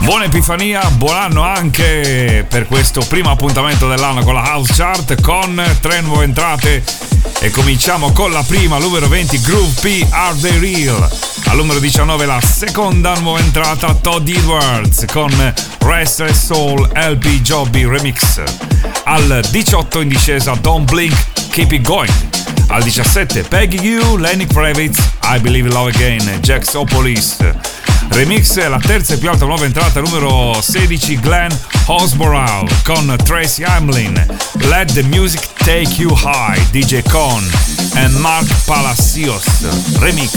Buona Epifania, buon anno anche per questo primo appuntamento dell'anno con la House Chart con tre nuove entrate e cominciamo con la prima, numero 20, Groove P Are They Real. Al numero 19 la seconda nuova entrata Todd Edwards con Restless Soul LP Jobby Remix. Al 18 in discesa Don't Blink Keep It Going. Al 17 Peggy U, Lenny Kravitz, I Believe in Love Again, Jack Sopolis. Remix la terza e più alta nuova entrata numero 16 Glenn Osborough con Tracy Hamlin Let the Music Take You High DJ Con and Mark Palacios Remix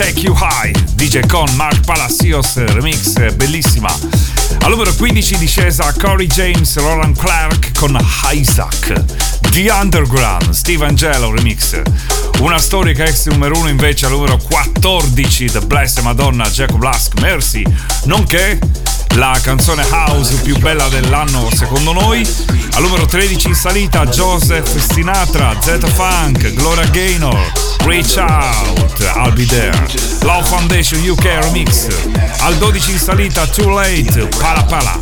Take You High DJ con Mark Palacios remix bellissima. Al numero 15 discesa Corey James Roland Clark con Isaac. The Underground Steve Angelo remix. Una storica ex numero 1 invece al numero 14 The Blessed Madonna Jacob Lask Mercy. Nonché la canzone house più bella dell'anno secondo noi. Al numero 13 in salita Joseph Sinatra, Z Funk, Gloria Gaynor, Reach Out, I'll Be There, Love Foundation UK Remix. Al 12 in salita Too Late, Pala Pala.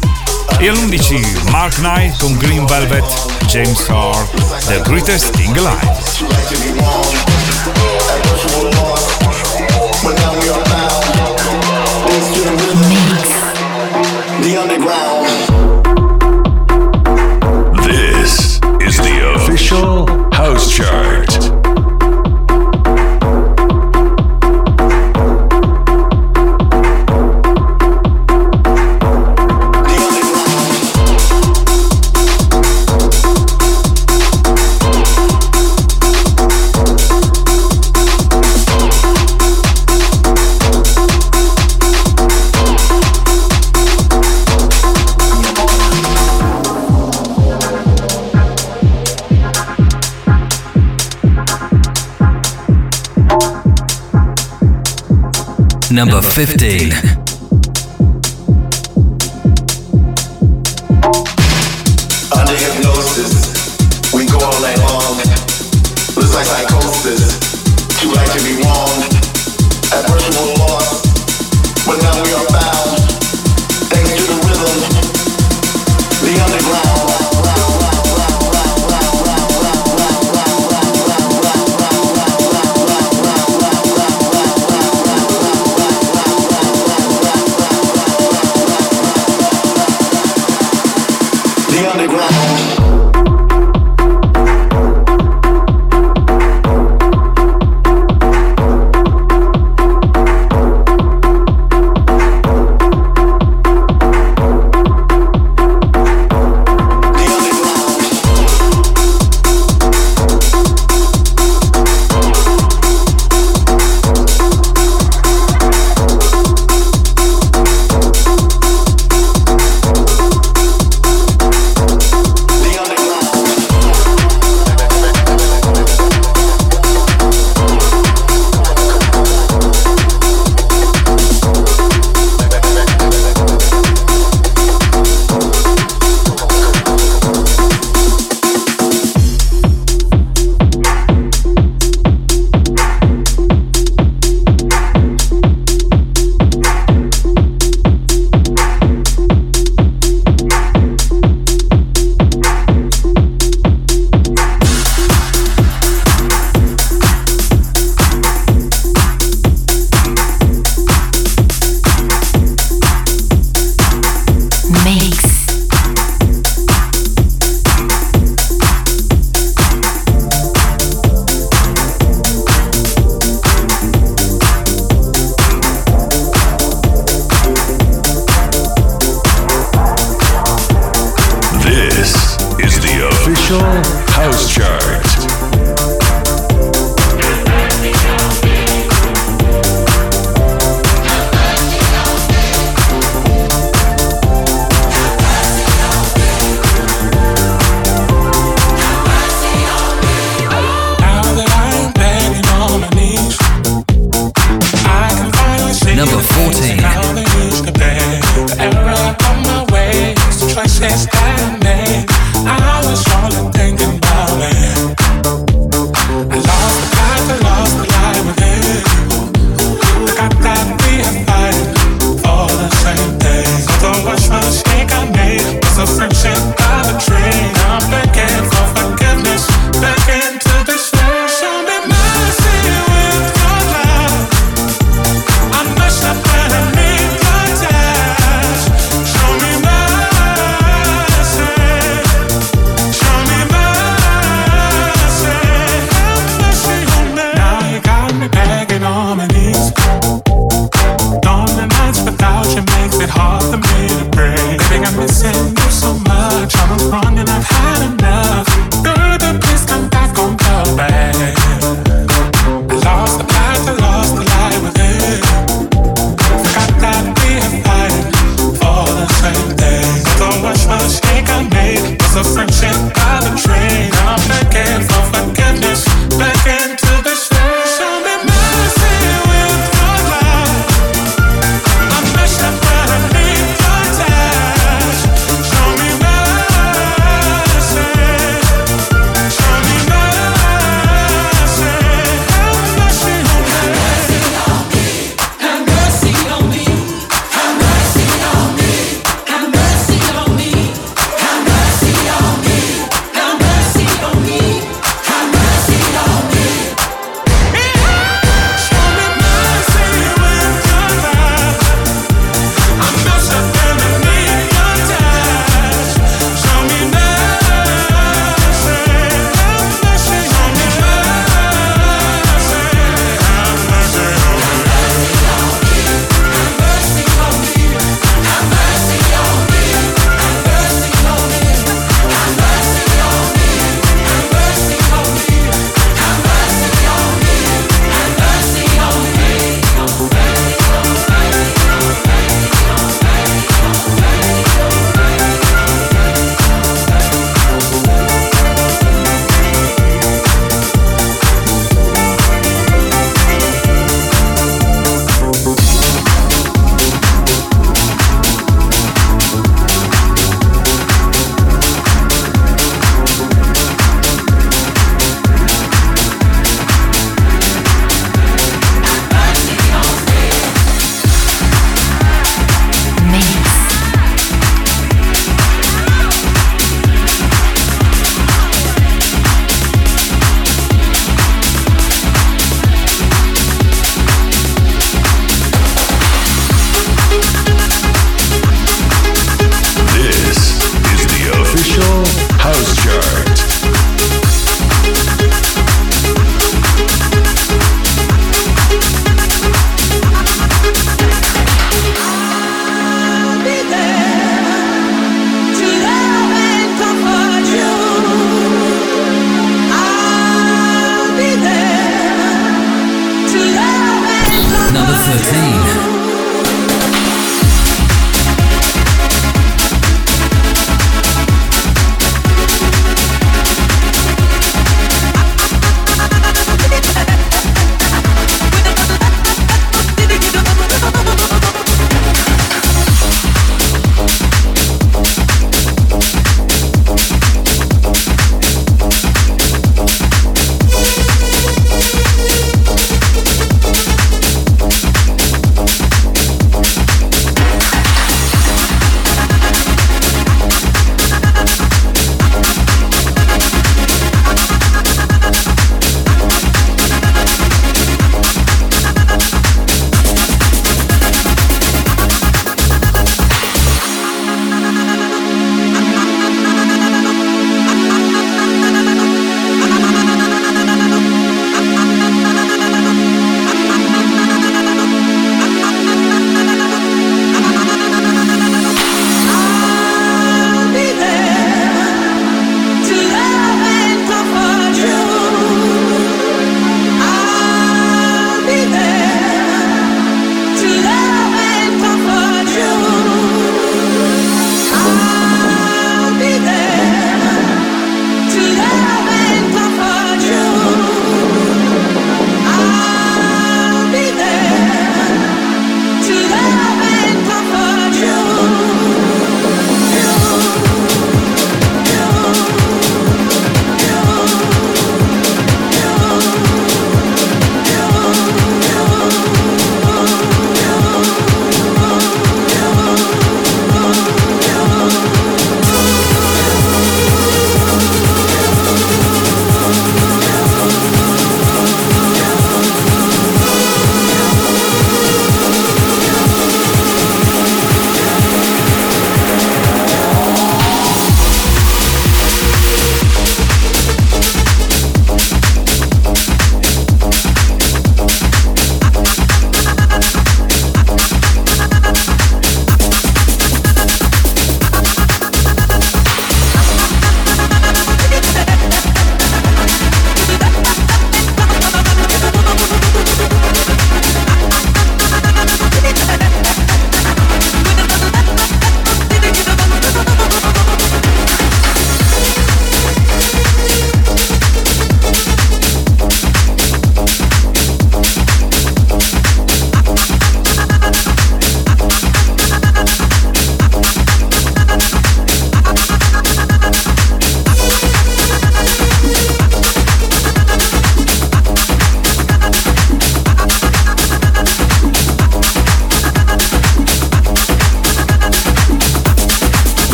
E all'11 Mark Knight con Green Velvet, James Hart, The Greatest Thing Alive. the underground. This is the official Number 15.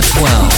12.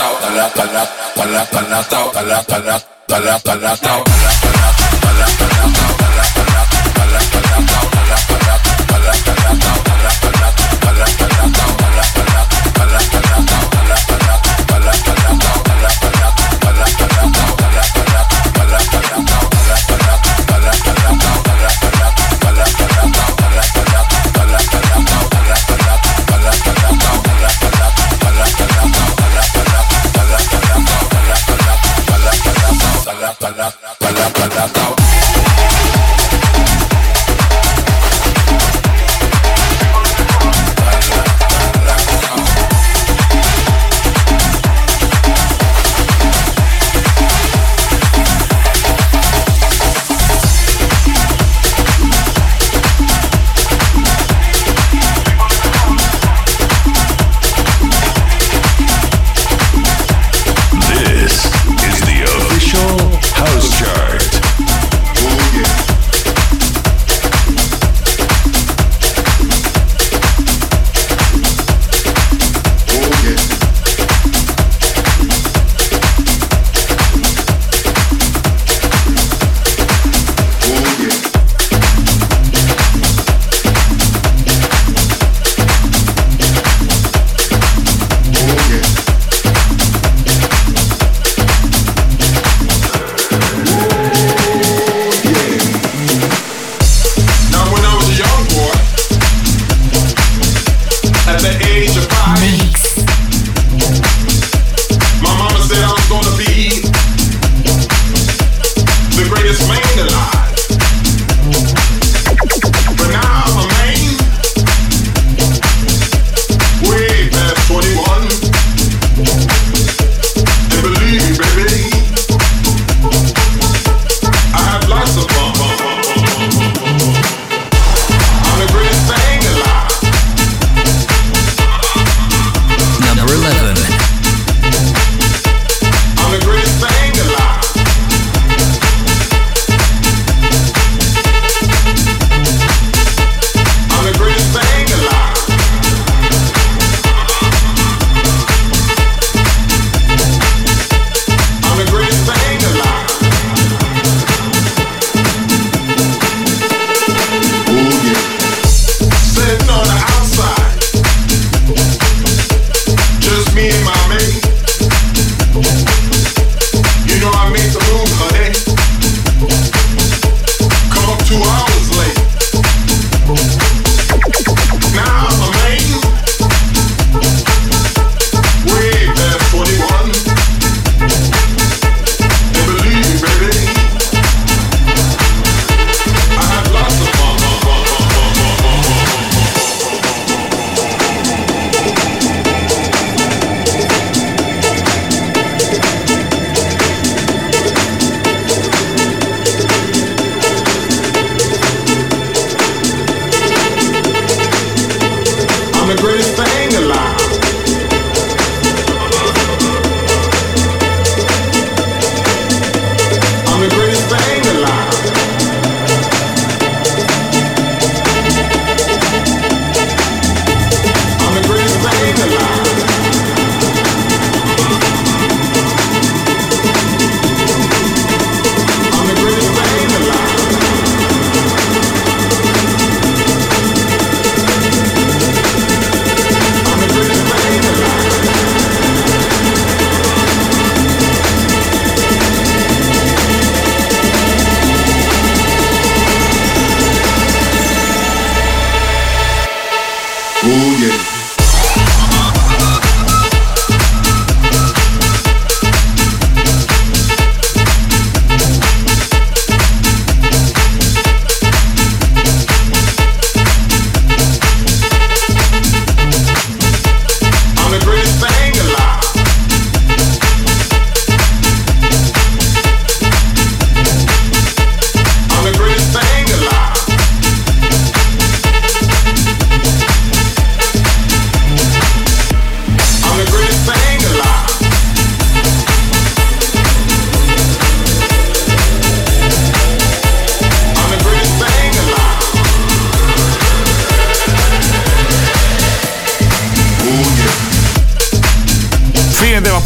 tau, tala tala, tala tala tau, tala tala, tala tala tau, tala tala.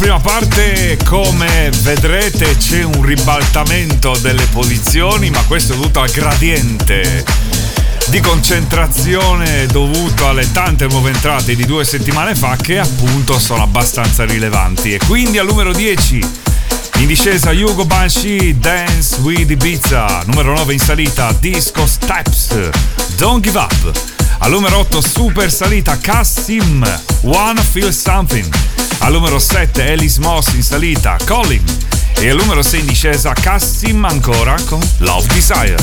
Number 12. vedrete c'è un ribaltamento delle posizioni, ma questo è dovuto al gradiente di concentrazione dovuto alle tante nuove entrate di due settimane fa che appunto sono abbastanza rilevanti. E quindi al numero 10 in discesa Hugo Banshee Dance with Ibiza, numero 9 in salita Disco Steps Don't Give Up. Al numero 8 super salita Cassim Wanna Feel Something. Al numero 7 Alice Moss in salita, Colin. E al numero 6 in discesa Cassim ancora con Love Desire.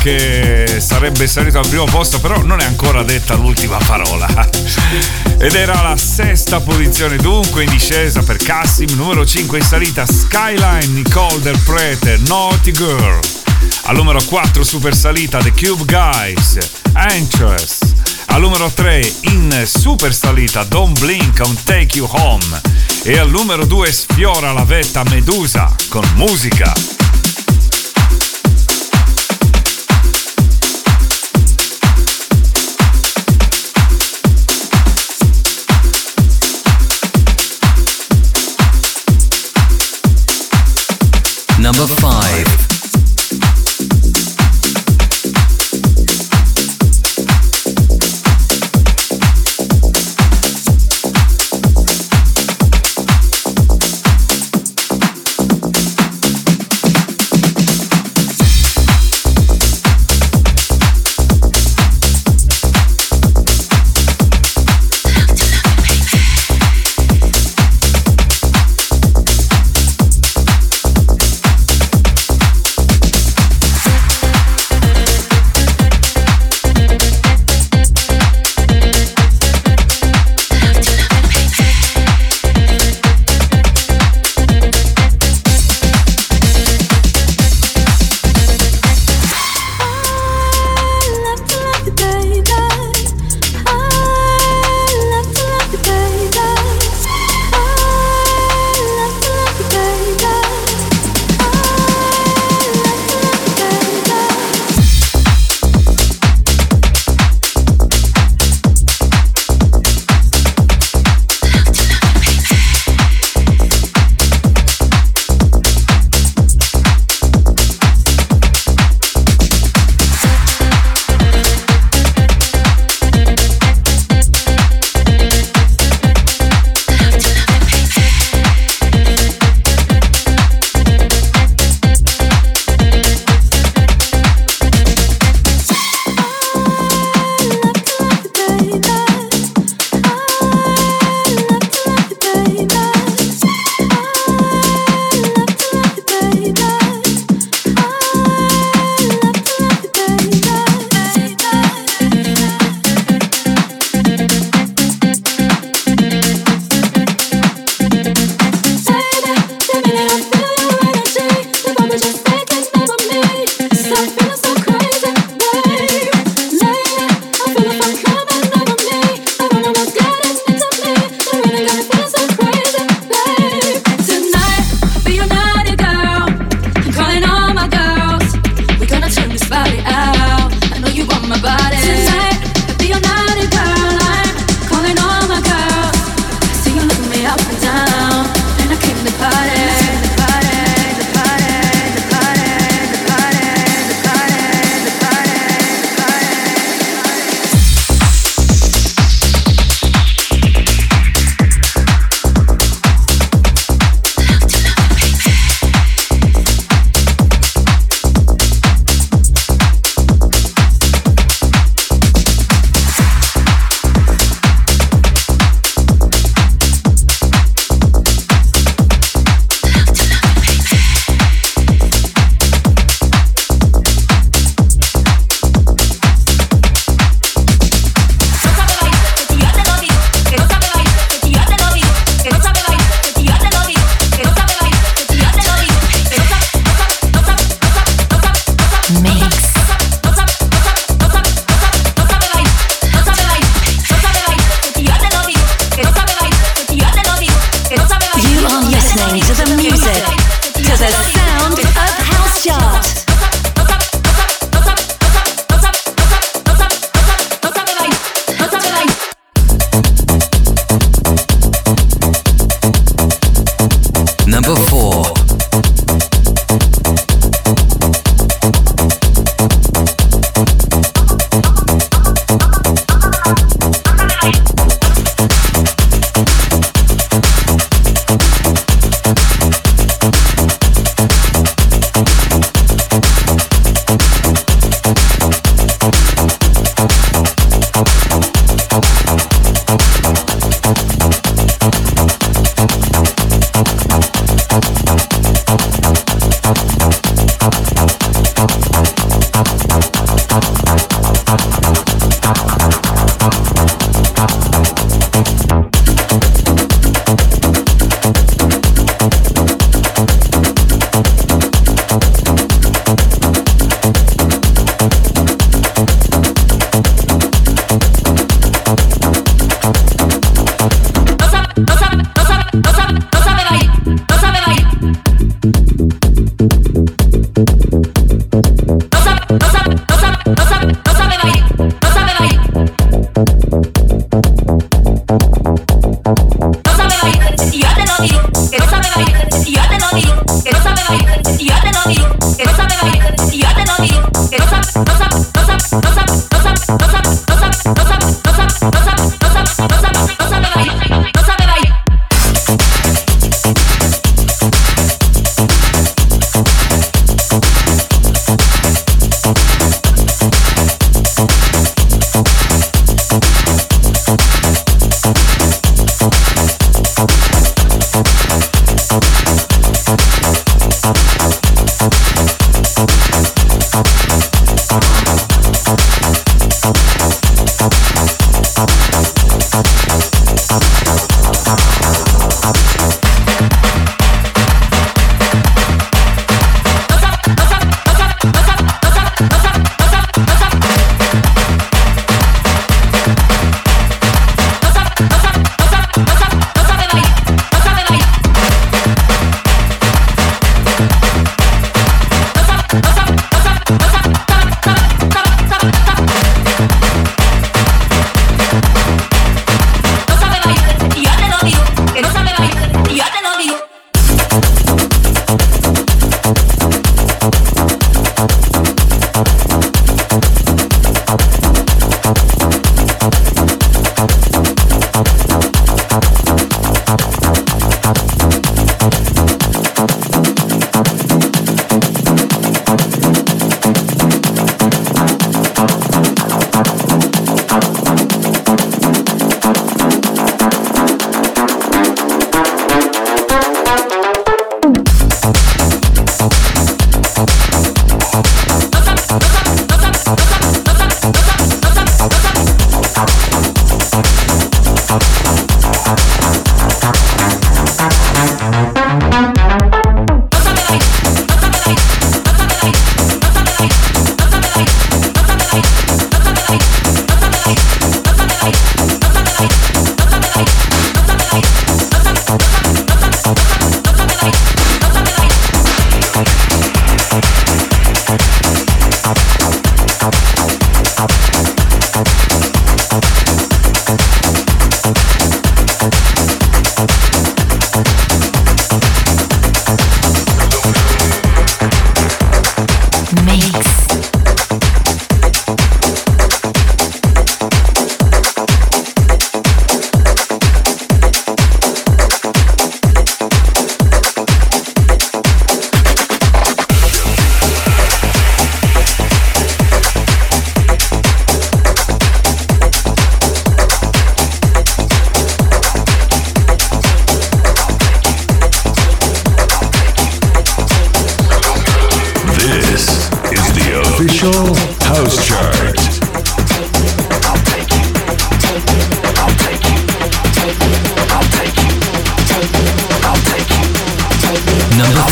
Che sarebbe salito al primo posto, però non è ancora detta l'ultima parola. Ed era la sesta posizione, dunque in discesa per Cassim, numero 5 in salita Skyline, Nicole Del Prete, Naughty Girl. Al numero 4 super salita The Cube Guys, Anxious. Al numero 3 in super salita Don't Blink on Take You Home. E al numero 2 sfiora la vetta Medusa con musica.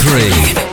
Three.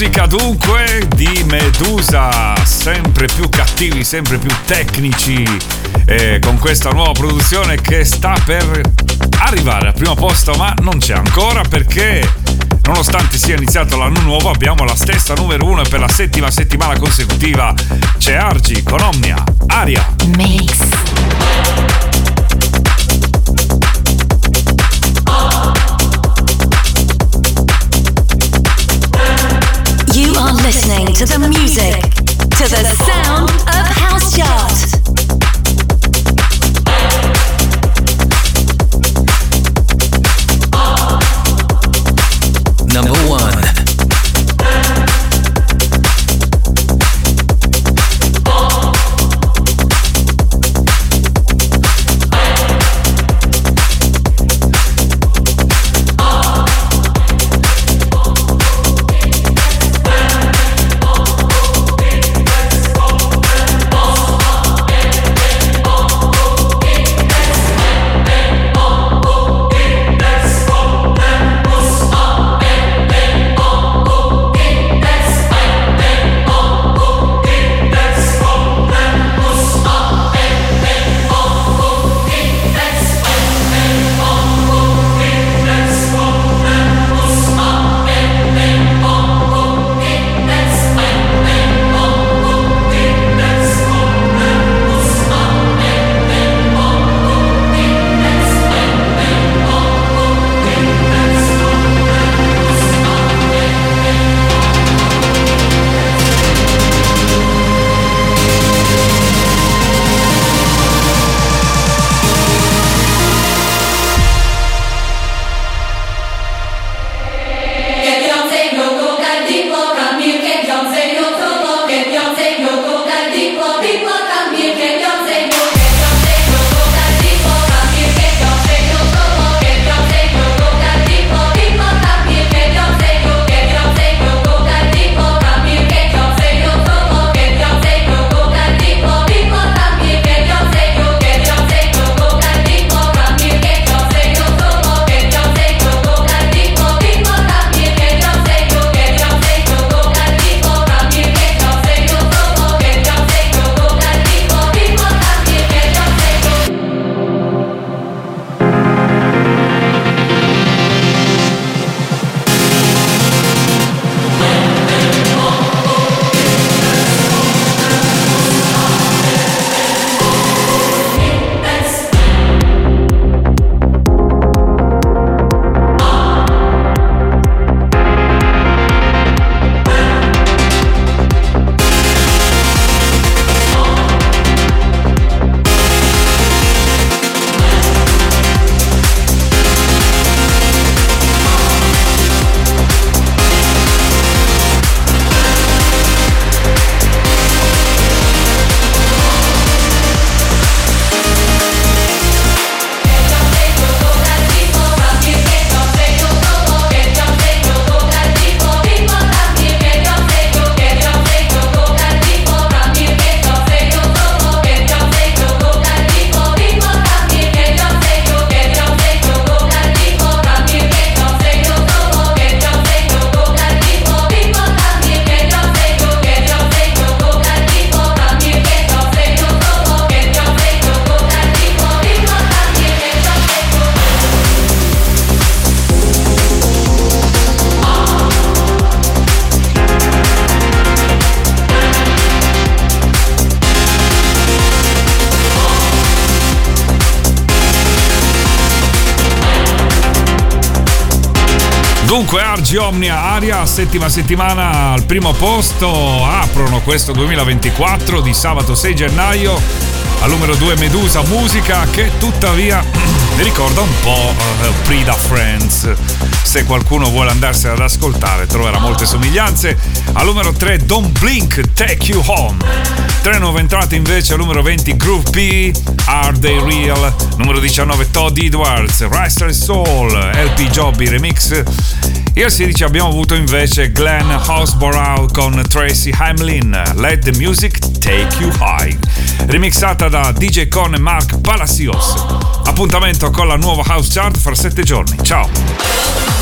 Musica dunque di Medusa, sempre più cattivi, sempre più tecnici, eh, con questa nuova produzione che sta per arrivare al primo posto, ma non c'è ancora perché nonostante sia iniziato l'anno nuovo abbiamo la stessa numero uno e per la settima settimana consecutiva c'è Argi con Omnia, Aria. Mix. To the Argi Omnia Aria, settima settimana al primo posto, aprono questo 2024 di sabato 6 gennaio. Al numero 2 Medusa Musica che tuttavia mi ricorda un po' Prida Friends. Se qualcuno vuole andarsene ad ascoltare troverà molte somiglianze. Al numero 3 Don't Blink, Take You Home. Tre nuove entrate invece al numero 20 Groove P, Are They Real. Numero 19 Todd Edwards, Restless Soul, LP Jobby Remix. E al 16 abbiamo avuto invece Glenn Houseborough con Tracy Hamlin, Let the Music Take You High, remixata da DJ Con e Mark Palacios. Appuntamento con la nuova House Chart fra 7 giorni. Ciao!